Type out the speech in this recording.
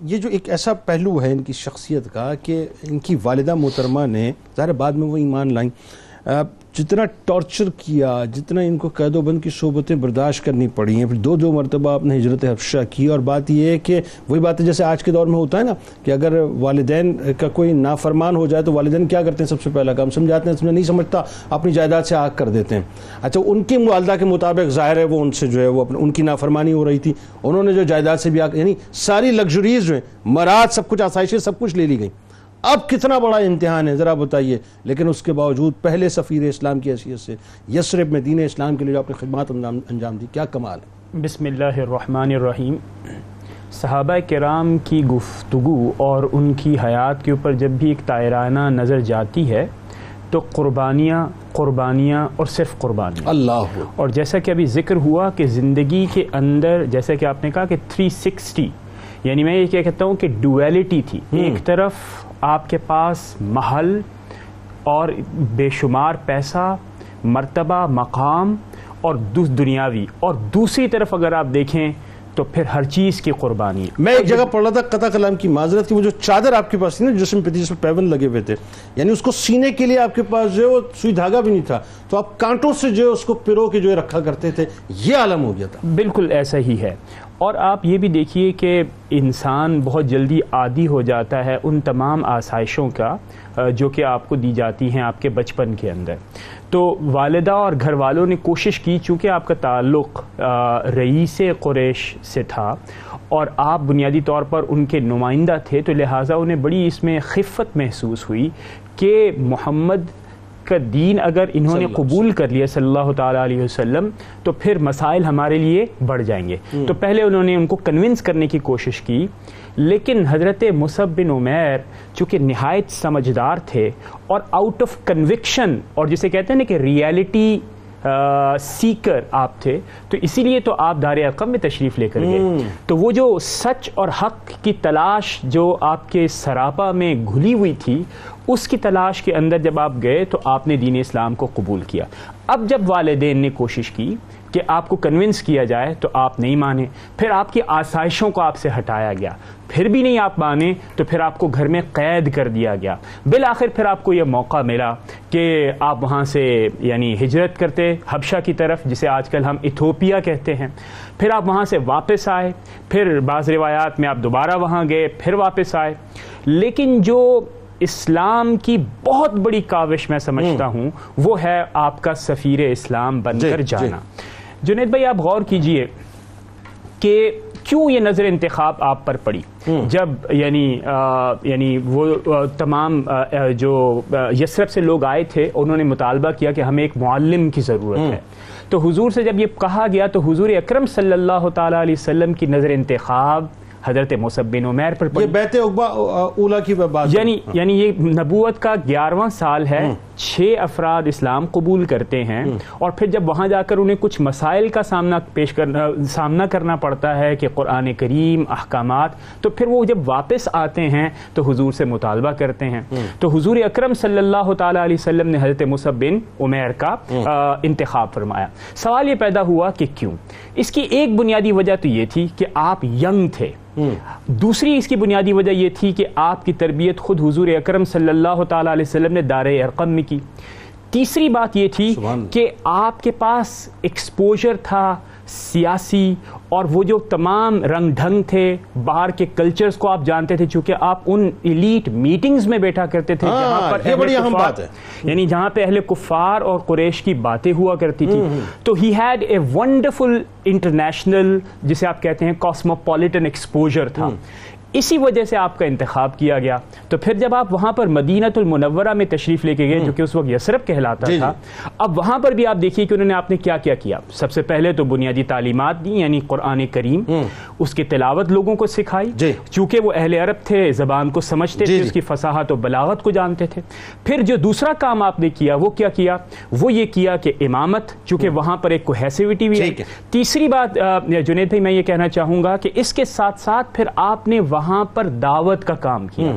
یہ جو ایک ایسا پہلو ہے ان کی شخصیت کا کہ ان کی والدہ محترمہ نے، ظاہر بعد میں وہ ایمان لائیں۔ جتنا ٹارچر کیا، جتنا ان کو قید و بند کی صحبتیں برداشت کرنی پڑی ہیں، پھر دو دو مرتبہ آپ نے ہجرت حفشہ کی اور بات یہ ہے کہ وہی بات ہے جیسے آج کے دور میں ہوتا ہے نا کہ اگر والدین کا کوئی نافرمان ہو جائے تو والدین کیا کرتے ہیں؟ سب سے پہلا کام سمجھاتے ہیں نہیں سمجھتا، اپنی جائیداد سے آگ کر دیتے ہیں۔ اچھا ان کی والدہ کے مطابق ظاہر ہے وہ ان سے جو ہے وہ ان کی نافرمانی ہو رہی تھی، انہوں نے جو جائیداد سے بھی آگ یعنی ساری لگژریز جو ہیں، مراد سب کچھ آسائشیں، سب کچھ لے لی گئی اب کتنا بڑا امتحان ہے ذرا بتائیے۔ لیکن اس کے باوجود پہلے سفیر اسلام کی حیثیت سے یسرب میں دین اسلام کے لیے جو اپنی خدمات انجام دی کیا کمال ہے؟ بسم اللہ الرحمن الرحیم۔ صحابہ کرام کی گفتگو اور ان کی حیات کے اوپر جب بھی ایک تائرانہ نظر جاتی ہے تو قربانیاں قربانیاں اور صرف قربانیاں۔ اللہ۔ اور جیسا کہ ابھی ذکر ہوا کہ زندگی کے اندر جیسا کہ آپ نے کہا کہ تھری سکسٹی یعنی میں یہ کیا کہتا ہوں کہ ڈویلٹی تھی۔ ایک طرف آپ کے پاس محل اور بے شمار پیسہ مرتبہ مقام اور دنیاوی۔ اور دوسری طرف اگر آپ دیکھیں تو پھر ہر چیز کی قربانی۔ میں ایک جگہ پڑھ رہا تھا قطع کلام کی معذرت کی وہ جو چادر آپ کے پاس تھی نا جسم پہ جس میں پیون لگے ہوئے تھے۔ یعنی اس کو سینے کے لیے آپ کے پاس جو ہے وہ سوئی دھاگا بھی نہیں تھا۔ تو آپ کانٹوں سے جو ہے اس کو پیرو کے جو ہے رکھا کرتے تھے یہ عالم ہو گیا تھا۔ بالکل ایسا ہی ہے۔ اور آپ یہ بھی دیکھیے کہ انسان بہت جلدی عادی ہو جاتا ہے ان تمام آسائشوں کا جو کہ آپ کو دی جاتی ہیں آپ کے بچپن کے اندر۔ تو والدہ اور گھر والوں نے کوشش کی، چونکہ آپ کا تعلق رئیس قریش سے تھا اور آپ بنیادی طور پر ان کے نمائندہ تھے، تو لہٰذا انہیں بڑی اس میں خفت محسوس ہوئی کہ محمد کا دین اگر انہوں نے قبول کر لیا صلی اللہ تعالیٰ علیہ وسلم تو پھر مسائل ہمارے لیے بڑھ جائیں گے۔ تو پہلے انہوں نے ان کو کنونس کرنے کی کوشش کی لیکن حضرت مصب بن عمیر چونکہ نہایت سمجھدار تھے اور آؤٹ آف کنوکشن اور جسے کہتے ہیں نا کہ ریالٹی سیکر آپ تھے تو اسی لیے تو آپ دار اقم میں تشریف لے کر گئے۔ تو وہ جو سچ اور حق کی تلاش جو آپ کے سراپا میں گھلی ہوئی تھی اس کی تلاش کے اندر جب آپ گئے تو آپ نے دین اسلام کو قبول کیا۔ اب جب والدین نے کوشش کی کہ آپ کو کنونس کیا جائے تو آپ نہیں مانے پھر آپ کی آسائشوں کو آپ سے ہٹایا گیا۔ پھر بھی نہیں آپ مانے تو پھر آپ کو گھر میں قید کر دیا گیا۔ بالآخر پھر آپ کو یہ موقع ملا کہ آپ وہاں سے یعنی ہجرت کرتے حبشہ کی طرف جسے آج کل ہم ایتھوپیا کہتے ہیں۔ پھر آپ وہاں سے واپس آئے۔ پھر بعض روایات میں آپ دوبارہ وہاں گئے پھر واپس آئے۔ لیکن جو اسلام کی بہت بڑی کاوش میں سمجھتا ہوں وہ ہے آپ کا سفیر اسلام بن جی، کر جی۔ جانا۔ جنید بھائی آپ غور کیجیے کہ کیوں یہ نظر انتخاب آپ پر پڑی؟ جب یعنی یعنی وہ تمام جو یسرف سے لوگ آئے تھے انہوں نے مطالبہ کیا کہ ہمیں ایک معلم کی ضرورت ہے۔ تو حضور سے جب یہ کہا گیا تو حضور اکرم صلی اللہ تعالیٰ علیہ وسلم کی نظر انتخاب حضرت مصب بن عمیر پر یہ بیت اولا کی بات یعنی یعنی یہ نبوت کا گیارہواں سال ہے۔ چھ افراد اسلام قبول کرتے ہیں اور پھر جب وہاں جا کر انہیں کچھ مسائل کا سامنا پیش کرنا سامنا کرنا پڑتا ہے کہ قرآن کریم احکامات تو پھر وہ جب واپس آتے ہیں تو حضور سے مطالبہ کرتے ہیں. تو حضور اکرم صلی اللہ تعالیٰ علیہ وسلم نے حضرت مصب بن عمیر کا انتخاب فرمایا. سوال یہ پیدا ہوا کہ کیوں؟ اس کی ایک بنیادی وجہ تو یہ تھی کہ آپ ینگ تھے. دوسری اس کی بنیادی وجہ یہ تھی کہ آپ کی تربیت خود حضور اکرم صلی اللہ تعالیٰ علیہ وسلم نے دار ارقم میں کی۔ تیسری بات یہ تھی کہ آپ کے پاس ایکسپوجر تھا سیاسی اور وہ جو تمام رنگ ڈھنگ تھے باہر کے کلچرز کو آپ جانتے تھے چونکہ آپ ان ایلیٹ میٹنگز میں بیٹھا کرتے تھے جہاں ہاں، پر بڑی اہم بات ہے۔ یعنی جہاں پہ اہل کفار اور قریش کی باتیں ہوا کرتی تھی تو ہی ہیڈ اے ونڈرفل انٹرنیشنل جسے آپ کہتے ہیں کاسموپولیٹن ایکسپوجر تھا۔ اسی وجہ سے آپ کا انتخاب کیا گیا۔ تو پھر جب آپ وہاں پر مدینہ المنورہ میں تشریف لے کے گئے جو کہ اس وقت یسرف کہلاتا جی، تھا جی۔ اب وہاں پر بھی آپ دیکھیے کہ انہوں نے آپ نے کیا کیا کیا۔ سب سے پہلے تو بنیادی تعلیمات دی یعنی قرآن کریم اس کی تلاوت لوگوں کو سکھائی۔ جی۔ چونکہ وہ اہل عرب تھے زبان کو سمجھتے تھے اس کی فصاحت و بلاغت کو جانتے تھے۔ پھر جو دوسرا کام آپ نے کیا وہ کیا کیا؟ وہ یہ کیا کہ امامت چونکہ وہاں پر ایک کوہیسیوٹی بھی ہے۔ تیسری بات جنید بھائی میں یہ کہنا چاہوں گا کہ اس کے ساتھ ساتھ پھر آپ نے وہاں پر دعوت کا کام کیا۔